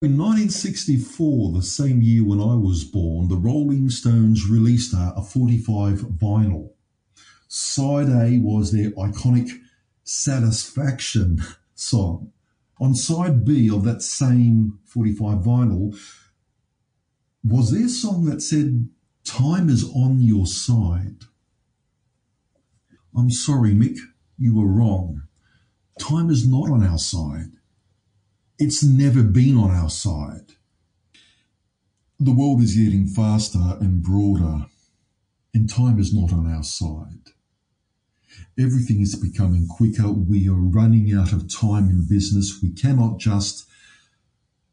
In 1964, the same year when I was born, the Rolling Stones released a, a 45 vinyl. Side A was their iconic Satisfaction song. On side B of that same 45 vinyl was their song that said, Time is on your side. I'm sorry, Mick, you were wrong. Time is not on our side. It's never been on our side. The world is getting faster and broader, and time is not on our side. Everything is becoming quicker. We are running out of time in business. We cannot just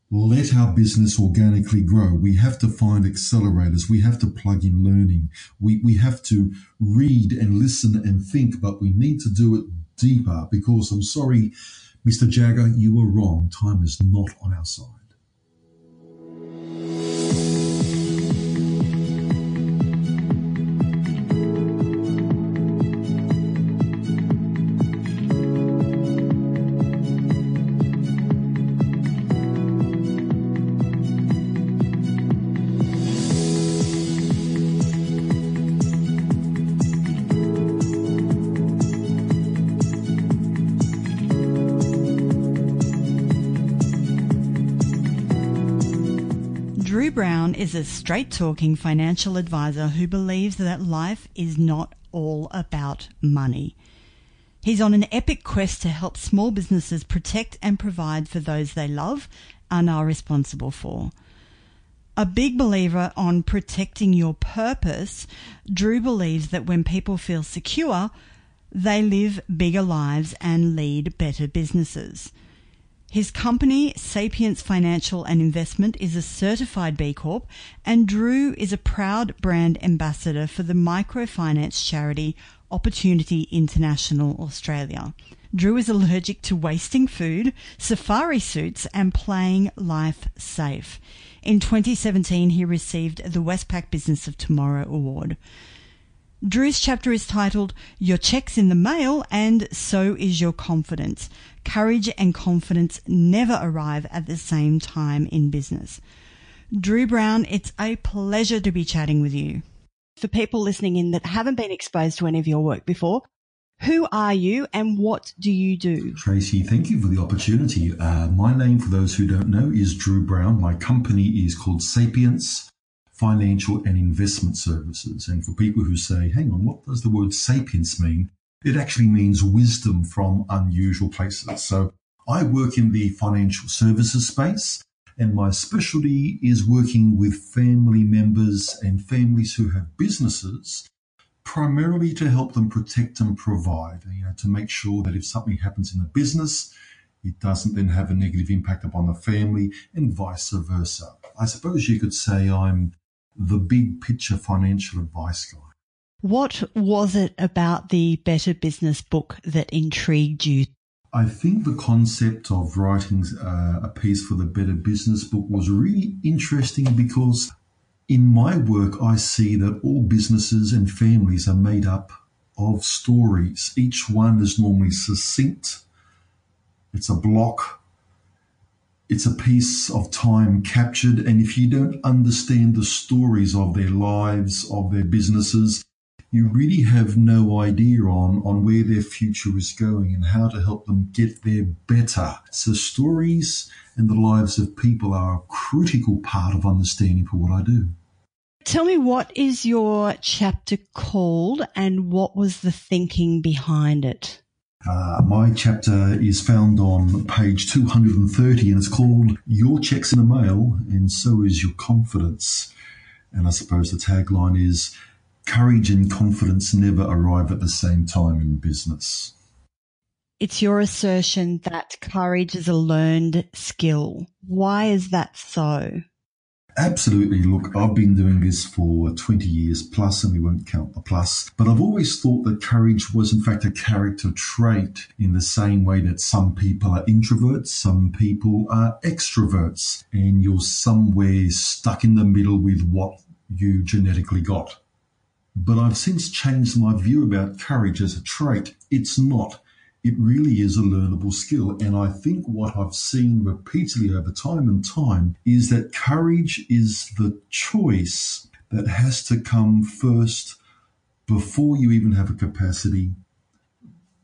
let our business organically grow. We have to find accelerators. We have to plug in learning. We, we have to read and listen and think, but we need to do it deeper because I'm sorry, Mr. Jagger, you were wrong. Time is not on our side. Is a straight talking financial advisor who believes that life is not all about money. He's on an epic quest to help small businesses protect and provide for those they love and are responsible for. A big believer on protecting your purpose, Drew believes that when people feel secure, they live bigger lives and lead better businesses. His company, Sapience Financial and Investment, is a certified B Corp, and Drew is a proud brand ambassador for the microfinance charity Opportunity International Australia. Drew is allergic to wasting food, safari suits, and playing life safe. In 2017, he received the Westpac Business of Tomorrow Award. Drew's chapter is titled Your Check's in the Mail and So Is Your Confidence. Courage and confidence never arrive at the same time in business. Drew Browne, it's a pleasure to be chatting with you. For people listening in that haven't been exposed to any of your work before, who are you and what do you do? Tracy, thank you for the opportunity. Uh, my name, for those who don't know, is Drew Browne. My company is called Sapience Financial and Investment Services. And for people who say, hang on, what does the word sapience mean? It actually means wisdom from unusual places. So I work in the financial services space and my specialty is working with family members and families who have businesses primarily to help them protect and provide, you know, to make sure that if something happens in the business, it doesn't then have a negative impact upon the family and vice versa. I suppose you could say I'm the big picture financial advice guy. What was it about the Better Business book that intrigued you? I think the concept of writing uh, a piece for the Better Business book was really interesting because in my work, I see that all businesses and families are made up of stories. Each one is normally succinct. It's a block it's a piece of time captured. And if you don't understand the stories of their lives, of their businesses, you really have no idea on, on where their future is going and how to help them get there better. So stories and the lives of people are a critical part of understanding for what I do. Tell me what is your chapter called and what was the thinking behind it? Uh, my chapter is found on page 230 and it's called Your Check's in the Mail and So Is Your Confidence. And I suppose the tagline is Courage and confidence never arrive at the same time in business. It's your assertion that courage is a learned skill. Why is that so? Absolutely. Look, I've been doing this for 20 years plus, and we won't count the plus. But I've always thought that courage was, in fact, a character trait in the same way that some people are introverts, some people are extroverts, and you're somewhere stuck in the middle with what you genetically got. But I've since changed my view about courage as a trait. It's not. it really is a learnable skill. And I think what I've seen repeatedly over time and time is that courage is the choice that has to come first before you even have a capacity,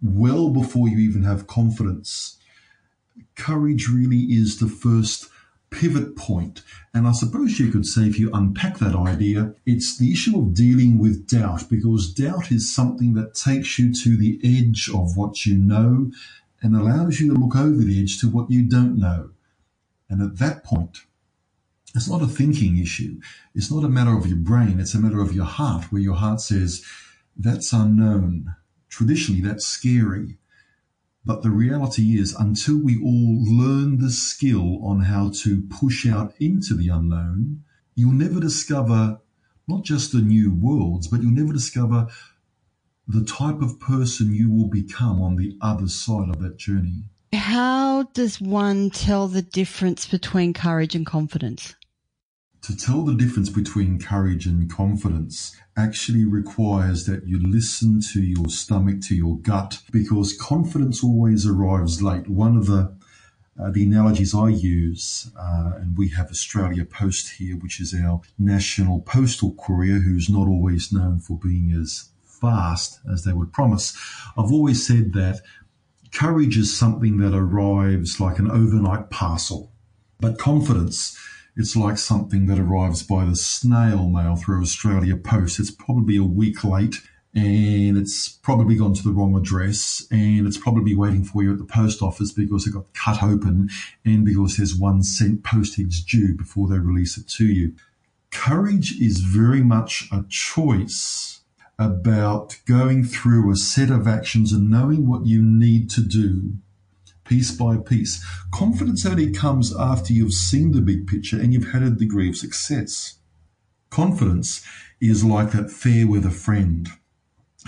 well before you even have confidence. Courage really is the first pivot point. And I suppose you could say, if you unpack that idea, it's the issue of dealing with doubt, because doubt is something that takes you to the edge of what you know and allows you to look over the edge to what you don't know. And at that point, it's not a thinking issue. It's not a matter of your brain. It's a matter of your heart, where your heart says, that's unknown. Traditionally, that's scary. But the reality is, until we all learn the skill on how to push out into the unknown, you'll never discover not just the new worlds, but you'll never discover the type of person you will become on the other side of that journey. How does one tell the difference between courage and confidence? To tell the difference between courage and confidence actually requires that you listen to your stomach, to your gut, because confidence always arrives late. One of the uh, the analogies I use, uh, and we have Australia Post here, which is our national postal courier, who's not always known for being as fast as they would promise. I've always said that courage is something that arrives like an overnight parcel, but confidence it's like something that arrives by the snail mail through Australia Post. It's probably a week late and it's probably gone to the wrong address and it's probably waiting for you at the post office because it got cut open and because there's one cent postage due before they release it to you. Courage is very much a choice about going through a set of actions and knowing what you need to do piece by piece. Confidence only comes after you've seen the big picture and you've had a degree of success. Confidence is like that fair weather friend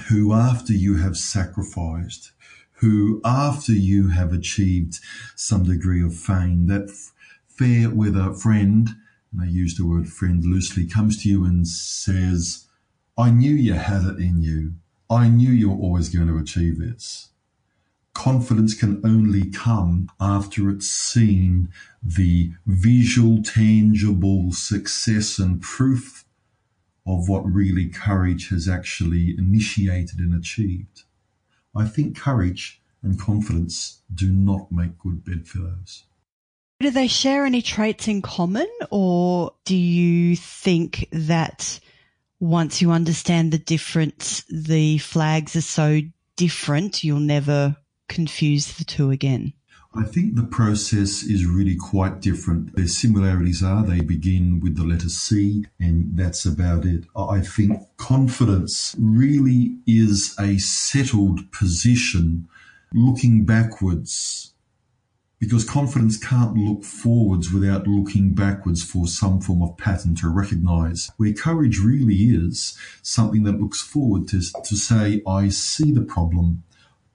who, after you have sacrificed, who, after you have achieved some degree of fame, that fair weather friend, and I use the word friend loosely, comes to you and says, I knew you had it in you. I knew you were always going to achieve this confidence can only come after it's seen the visual, tangible success and proof of what really courage has actually initiated and achieved. I think courage and confidence do not make good bedfellows. Do they share any traits in common, or do you think that once you understand the difference, the flags are so different, you'll never confuse the two again? I think the process is really quite different. Their similarities are they begin with the letter C, and that's about it. I think confidence really is a settled position looking backwards because confidence can't look forwards without looking backwards for some form of pattern to recognize. Where courage really is something that looks forward to, to say, I see the problem.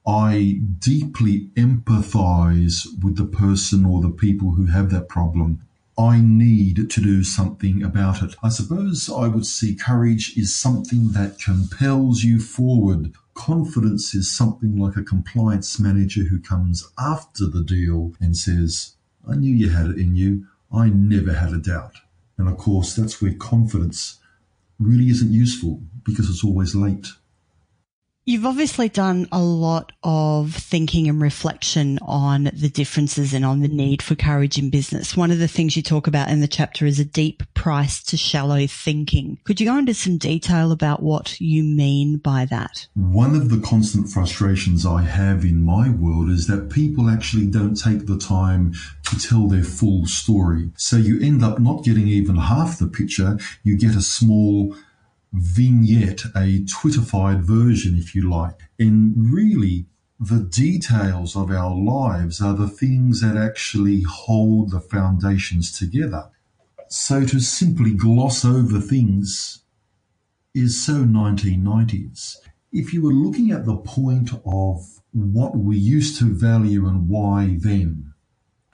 I deeply empathize with the person or the people who have that problem. I need to do something about it. I suppose I would see courage is something that compels you forward. Confidence is something like a compliance manager who comes after the deal and says, I knew you had it in you. I never had a doubt. And of course, that's where confidence really isn't useful because it's always late. You've obviously done a lot of thinking and reflection on the differences and on the need for courage in business. One of the things you talk about in the chapter is a deep price to shallow thinking. Could you go into some detail about what you mean by that? One of the constant frustrations I have in my world is that people actually don't take the time to tell their full story. So you end up not getting even half the picture. You get a small vignette, a Twitterfied version, if you like. And really, the details of our lives are the things that actually hold the foundations together. So to simply gloss over things is so 1990s. If you were looking at the point of what we used to value and why then,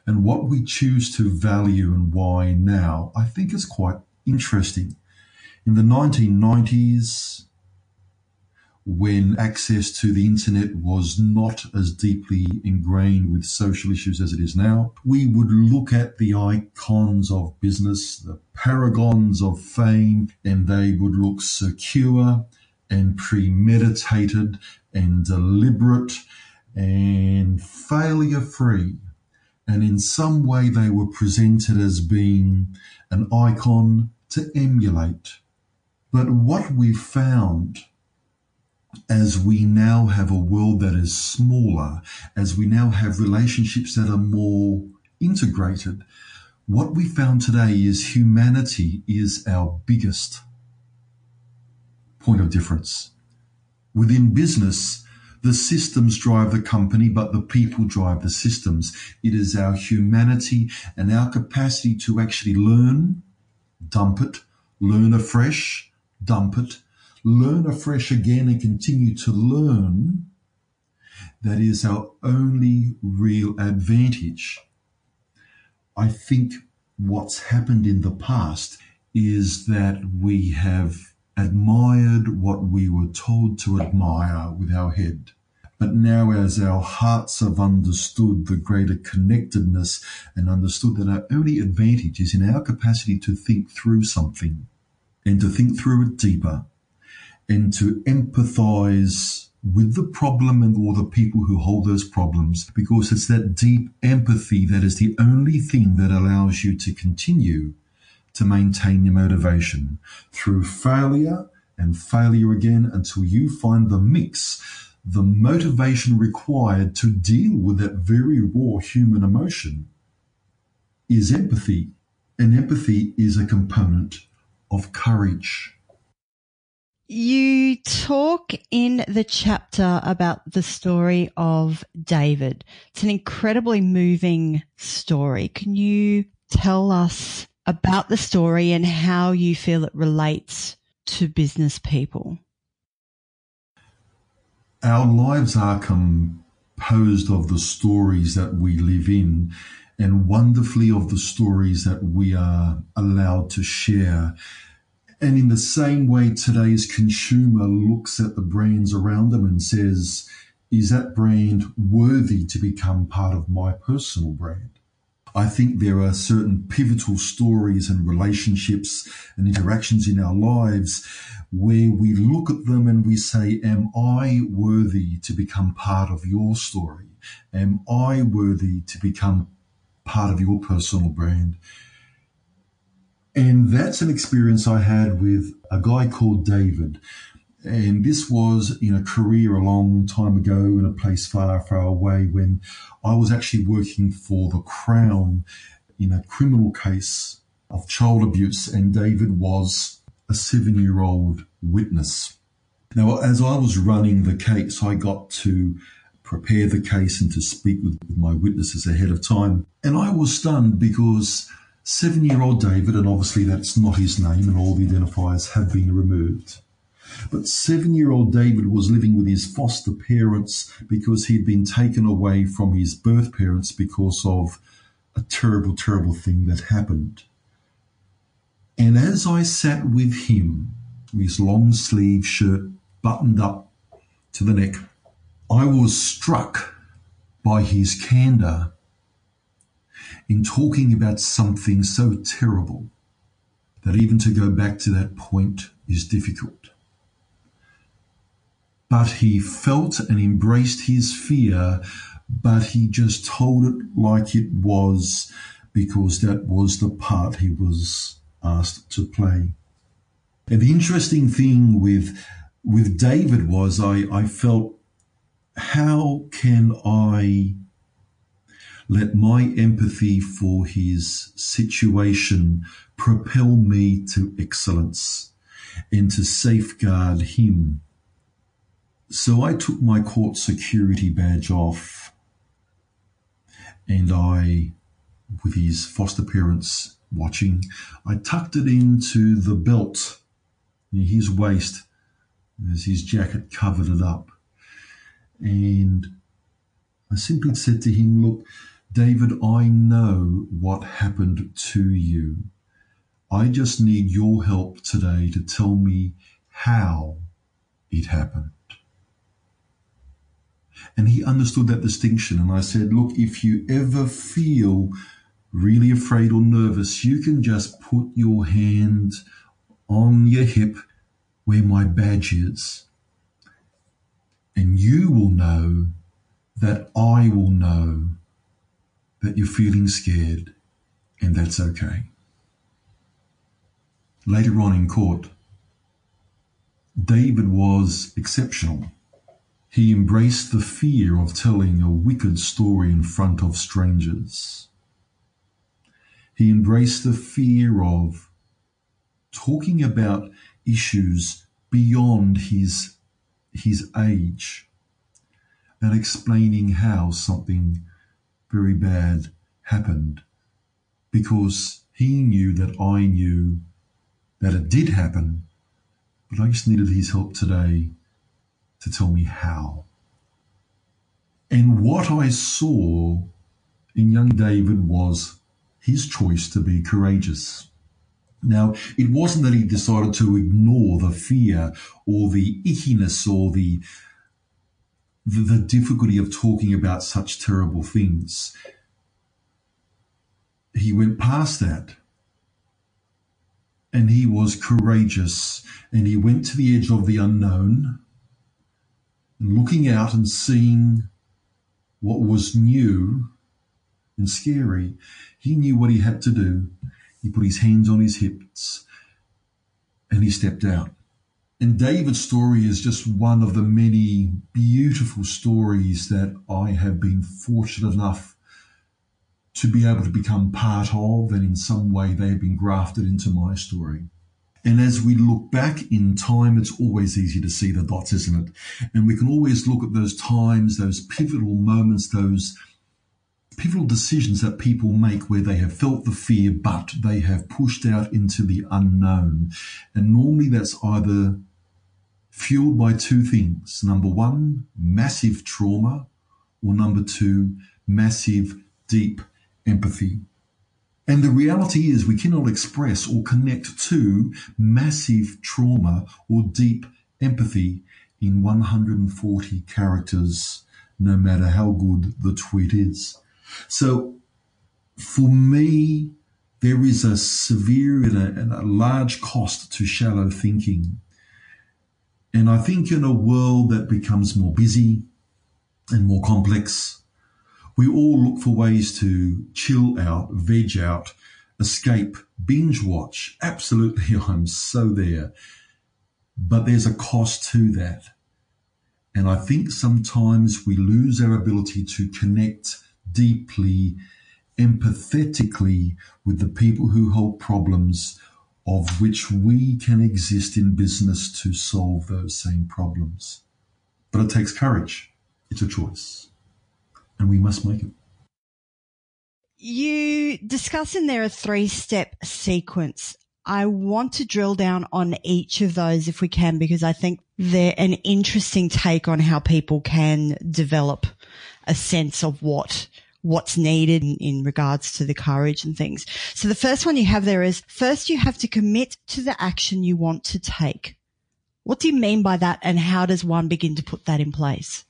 and what we choose to value and why now, I think is quite interesting. In the 1990s, when access to the internet was not as deeply ingrained with social issues as it is now. We would look at the icons of business, the paragons of fame, and they would look secure and premeditated and deliberate and failure free. And in some way, they were presented as being an icon to emulate. But what we found as we now have a world that is smaller, as we now have relationships that are more integrated, what we found today is humanity is our biggest point of difference. Within business, the systems drive the company, but the people drive the systems. It is our humanity and our capacity to actually learn, dump it, learn afresh, dump it, learn afresh again and continue to learn, that is our only real advantage. I think what's happened in the past is that we have admired what we were told to admire with our head. But now, as our hearts have understood the greater connectedness and understood that our only advantage is in our capacity to think through something and to think through it deeper and to empathize with the problem and all the people who hold those problems because it's that deep empathy that is the only thing that allows you to continue to maintain your motivation through failure and failure again until you find the mix, the motivation required to deal with that very raw human emotion is empathy. And empathy is a component of courage. You talk in the chapter about the story of David. It's an incredibly moving story. Can you tell us about the story and how you feel it relates to business people? Our lives are composed of the stories that we live in and wonderfully of the stories that we are allowed to share and in the same way, today's consumer looks at the brands around them and says, is that brand worthy to become part of my personal brand? I think there are certain pivotal stories and relationships and interactions in our lives where we look at them and we say, Am I worthy to become part of your story? Am I worthy to become part of your personal brand? And that's an experience I had with a guy called David. And this was in a career a long time ago in a place far, far away when I was actually working for the Crown in a criminal case of child abuse. And David was a seven year old witness. Now, as I was running the case, I got to prepare the case and to speak with my witnesses ahead of time. And I was stunned because Seven year old David, and obviously that's not his name, and all the identifiers have been removed. But seven year old David was living with his foster parents because he'd been taken away from his birth parents because of a terrible, terrible thing that happened. And as I sat with him, his long sleeve shirt buttoned up to the neck, I was struck by his candor in talking about something so terrible that even to go back to that point is difficult. But he felt and embraced his fear, but he just told it like it was because that was the part he was asked to play. And the interesting thing with with David was I, I felt how can I let my empathy for his situation propel me to excellence and to safeguard him. So I took my court security badge off and I, with his foster parents watching, I tucked it into the belt near his waist as his jacket covered it up. And I simply said to him, Look, David, I know what happened to you. I just need your help today to tell me how it happened. And he understood that distinction. And I said, look, if you ever feel really afraid or nervous, you can just put your hand on your hip where my badge is. And you will know that I will know that you're feeling scared, and that's okay. Later on in court, David was exceptional. He embraced the fear of telling a wicked story in front of strangers. He embraced the fear of talking about issues beyond his, his age and explaining how something very bad happened because he knew that I knew that it did happen, but I just needed his help today to tell me how. And what I saw in young David was his choice to be courageous. Now, it wasn't that he decided to ignore the fear or the ickiness or the, the, the difficulty of talking about such terrible things. He went past that and he was courageous and he went to the edge of the unknown and looking out and seeing what was new and scary. He knew what he had to do. He put his hands on his hips and he stepped out. And David's story is just one of the many beautiful stories that I have been fortunate enough to be able to become part of, and in some way they have been grafted into my story. And as we look back in time, it's always easy to see the dots, isn't it? And we can always look at those times, those pivotal moments, those pivotal decisions that people make where they have felt the fear, but they have pushed out into the unknown. And normally that's either fueled by two things. Number one, massive trauma, or number two, massive, deep empathy. And the reality is we cannot express or connect to massive trauma or deep empathy in 140 characters, no matter how good the tweet is. So for me, there is a severe and a, and a large cost to shallow thinking. And I think in a world that becomes more busy and more complex, we all look for ways to chill out, veg out, escape, binge watch. Absolutely, I'm so there. But there's a cost to that. And I think sometimes we lose our ability to connect deeply, empathetically with the people who hold problems of which we can exist in business to solve those same problems. But it takes courage. It's a choice and we must make it. You discuss in there a three step sequence. I want to drill down on each of those if we can, because I think they're an interesting take on how people can develop a sense of what what's needed in, in, regards to the courage and things. So the first one you have there is first you have to commit to the action you want to take. What do you mean by that and how does one begin to put that in place?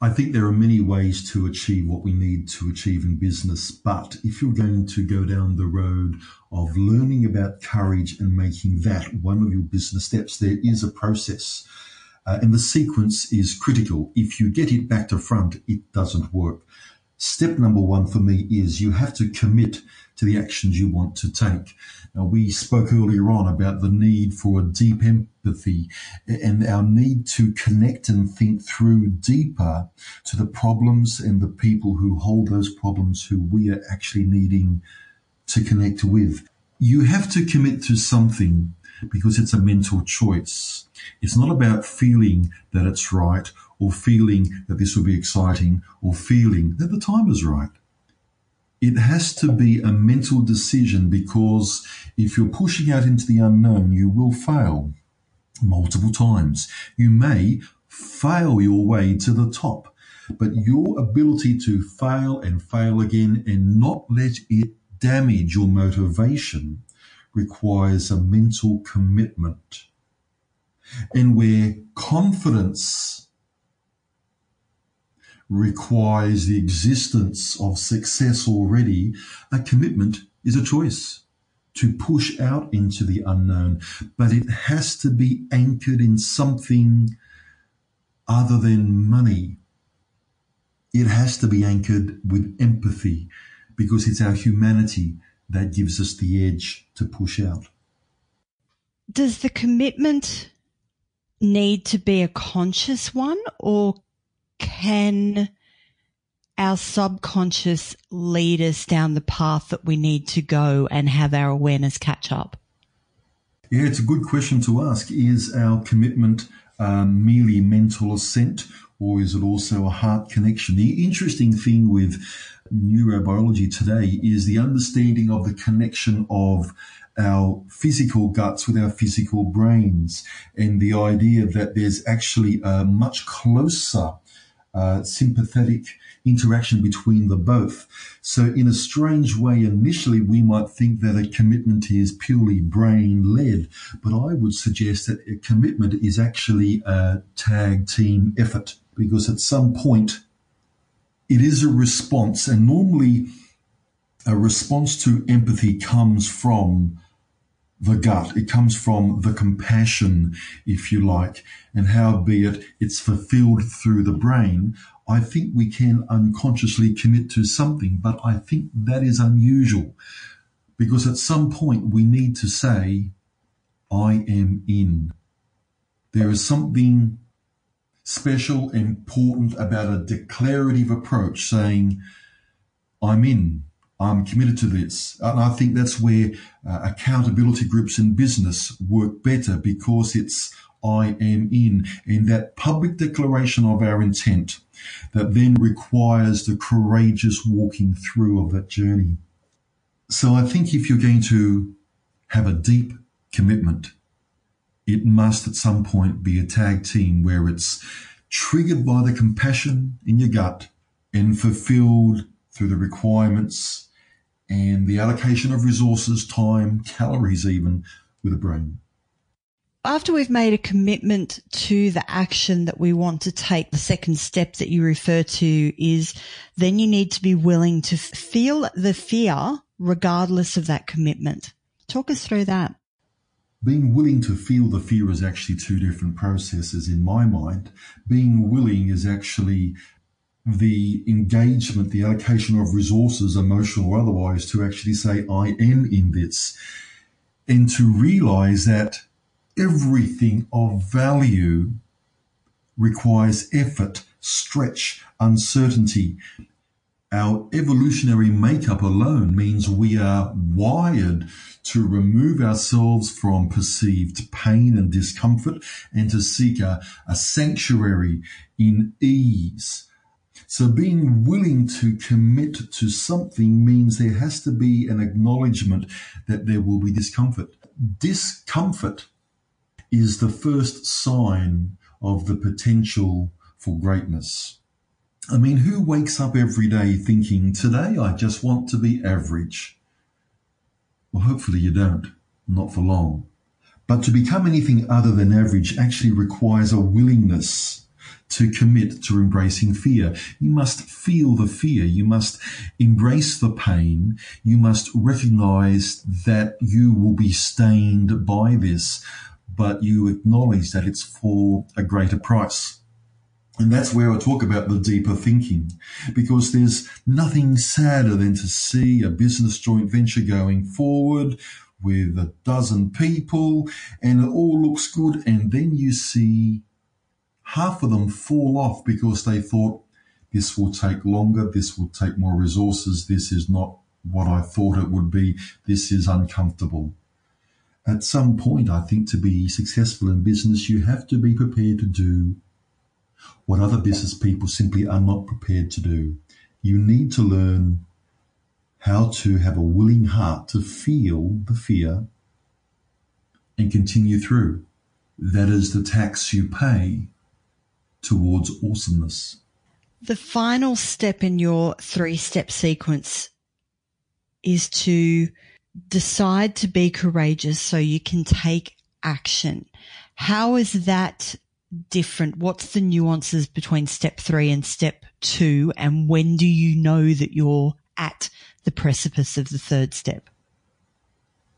I think there are many ways to achieve what we need to achieve in business, but if you're going to go down the road of learning about courage and making that one of your business steps, there is a process. Uh, and the sequence is critical. If you get it back to front, it doesn't work. Step number one for me is you have to commit to the actions you want to take. Now, we spoke earlier on about the need for a deep empathy and our need to connect and think through deeper to the problems and the people who hold those problems who we are actually needing to connect with. You have to commit to something because it's a mental choice. It's not about feeling that it's right or feeling that this will be exciting or feeling that the time is right. It has to be a mental decision because if you're pushing out into the unknown, you will fail multiple times. You may fail your way to the top, but your ability to fail and fail again and not let it damage your motivation requires a mental commitment. And where confidence requires the existence of success already, a commitment is a choice to push out into the unknown, but it has to be anchored in something other than money. It has to be anchored with empathy because it's our humanity that gives us the edge to push out. Does the commitment need to be a conscious one or can our subconscious lead us down the path that we need to go and have our awareness catch up? Yeah, it's a good question to ask. Is our commitment um, merely mental assent or is it also a heart connection? The interesting thing with neurobiology today is the understanding of the connection of our physical guts with our physical brains and the idea that there's actually a much closer uh, sympathetic interaction between the both. So, in a strange way, initially we might think that a commitment is purely brain led, but I would suggest that a commitment is actually a tag team effort because at some point it is a response, and normally a response to empathy comes from the gut. It comes from the compassion, if you like, and howbeit it's fulfilled through the brain. I think we can unconsciously commit to something, but I think that is unusual because at some point we need to say, I am in. There is something special, important about a declarative approach saying, I'm in. I'm committed to this. And I think that's where uh, accountability groups in business work better because it's I am in and that public declaration of our intent that then requires the courageous walking through of that journey. So I think if you're going to have a deep commitment, it must at some point be a tag team where it's triggered by the compassion in your gut and fulfilled through the requirements and the allocation of resources, time, calories, even with a brain. After we've made a commitment to the action that we want to take, the second step that you refer to is then you need to be willing to feel the fear regardless of that commitment. Talk us through that. Being willing to feel the fear is actually two different processes in my mind. Being willing is actually the engagement, the allocation of resources, emotional or otherwise, to actually say, I am in this. And to realize that everything of value requires effort, stretch, uncertainty. Our evolutionary makeup alone means we are wired to remove ourselves from perceived pain and discomfort and to seek a, a sanctuary in ease so being willing to commit to something means there has to be an acknowledgement that there will be discomfort. Discomfort is the first sign of the potential for greatness. I mean, who wakes up every day thinking, today I just want to be average? Well, hopefully you don't, not for long. But to become anything other than average actually requires a willingness to commit to embracing fear. You must feel the fear. You must embrace the pain. You must recognize that you will be stained by this, but you acknowledge that it's for a greater price. And that's where I talk about the deeper thinking, because there's nothing sadder than to see a business joint venture going forward with a dozen people and it all looks good. And then you see half of them fall off because they thought this will take longer, this will take more resources, this is not what I thought it would be, this is uncomfortable. At some point, I think to be successful in business, you have to be prepared to do what other business people simply are not prepared to do. You need to learn how to have a willing heart to feel the fear and continue through. That is the tax you pay towards awesomeness. The final step in your three step sequence is to decide to be courageous so you can take action. How is that different? What's the nuances between step three and step two? And when do you know that you're at the precipice of the third step?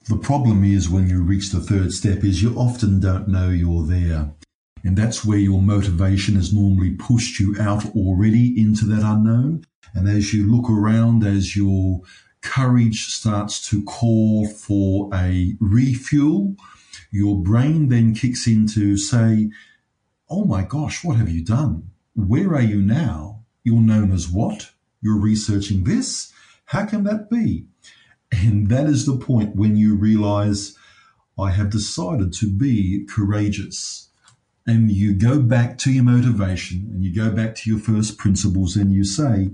The problem is when you reach the third step is you often don't know you're there. And that's where your motivation has normally pushed you out already into that unknown. And as you look around, as your courage starts to call for a refuel, your brain then kicks in to say, Oh my gosh, what have you done? Where are you now? You're known as what? You're researching this? How can that be? And that is the point when you realize I have decided to be courageous. And you go back to your motivation and you go back to your first principles and you say,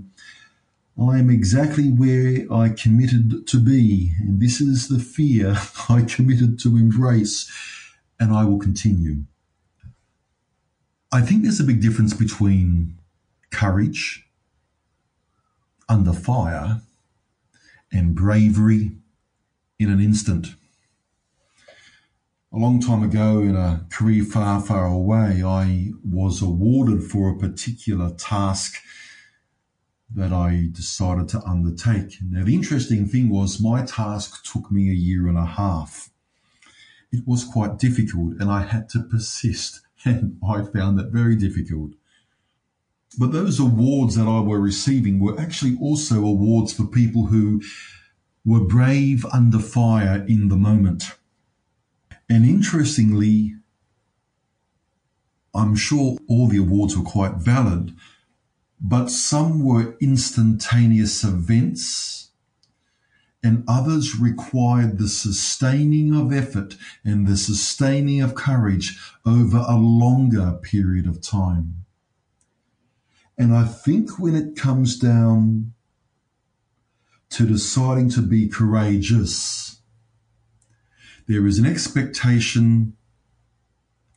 I am exactly where I committed to be. And this is the fear I committed to embrace. And I will continue. I think there's a big difference between courage under fire and bravery in an instant. A long time ago, in a career far, far away, I was awarded for a particular task that I decided to undertake. Now, the interesting thing was my task took me a year and a half. It was quite difficult and I had to persist, and I found that very difficult. But those awards that I were receiving were actually also awards for people who were brave under fire in the moment. And interestingly, I'm sure all the awards were quite valid, but some were instantaneous events and others required the sustaining of effort and the sustaining of courage over a longer period of time. And I think when it comes down to deciding to be courageous, there is an expectation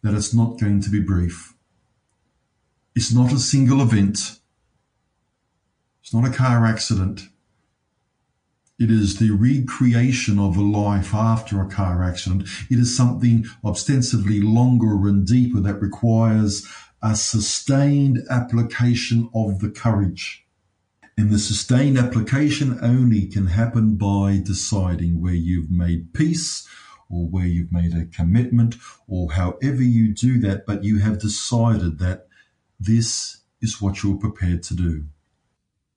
that it's not going to be brief. It's not a single event. It's not a car accident. It is the recreation of a life after a car accident. It is something ostensibly longer and deeper that requires a sustained application of the courage. And the sustained application only can happen by deciding where you've made peace or where you've made a commitment or however you do that, but you have decided that this is what you're prepared to do.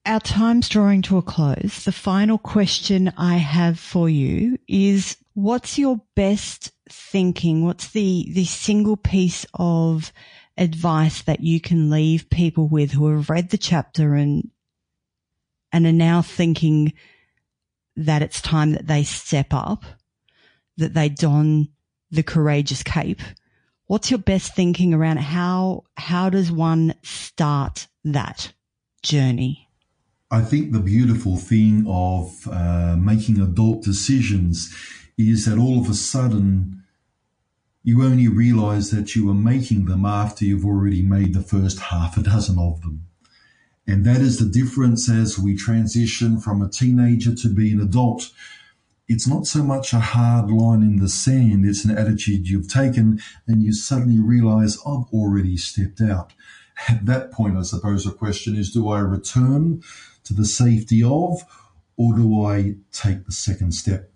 Our time's drawing to a close. The final question I have for you is what's your best thinking? What's the, the single piece of advice that you can leave people with who have read the chapter and and are now thinking that it's time that they step up, that they don the courageous cape. What's your best thinking around how how does one start that journey? I think the beautiful thing of uh, making adult decisions is that all of a sudden you only realize that you are making them after you've already made the first half a dozen of them. And that is the difference as we transition from a teenager to be an adult. It's not so much a hard line in the sand, it's an attitude you've taken and you suddenly realize I've already stepped out. At that point, I suppose the question is do I return to the safety of, or do I take the second step?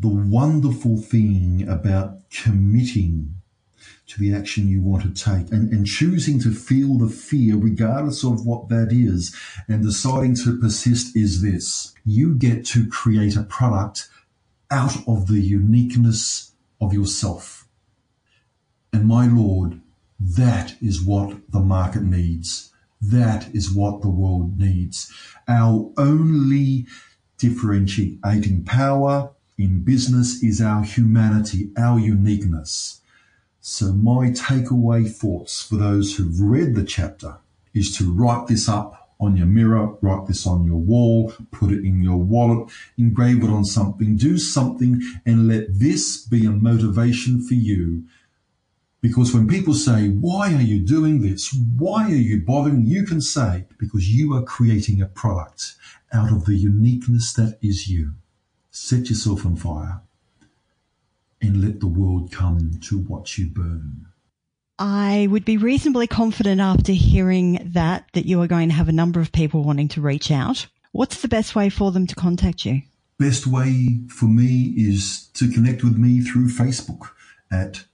the wonderful thing about committing to the action you want to take and, and choosing to feel the fear regardless of what that is and deciding to persist is this. You get to create a product out of the uniqueness of yourself. And my Lord, that is what the market needs. That is what the world needs. Our only differentiating power in business is our humanity, our uniqueness. So my takeaway thoughts for those who've read the chapter is to write this up on your mirror, write this on your wall, put it in your wallet, engrave it on something, do something and let this be a motivation for you. Because when people say, why are you doing this? Why are you bothering? You can say, because you are creating a product out of the uniqueness that is you set yourself on fire and let the world come to watch you burn. I would be reasonably confident after hearing that that you are going to have a number of people wanting to reach out. What's the best way for them to contact you? Best way for me is to connect with me through Facebook at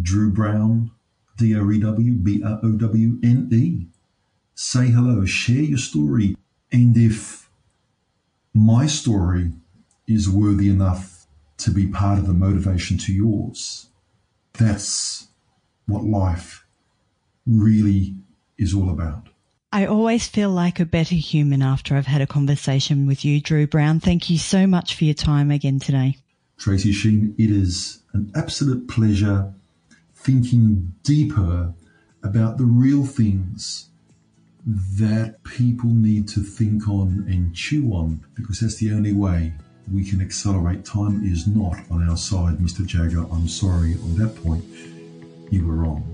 Drew Browne, D R E W B R O W N E. Say hello, share your story, and if my story is worthy enough to be part of the motivation to yours, that's what life really is all about. I always feel like a better human after I've had a conversation with you, Drew Browne. Thank you so much for your time again today. Tracy Sheen, it is an absolute pleasure thinking deeper about the real things that people need to think on and chew on because that's the only way we can accelerate. Time is not on our side, Mr. Jagger. I'm sorry on that point. You were wrong.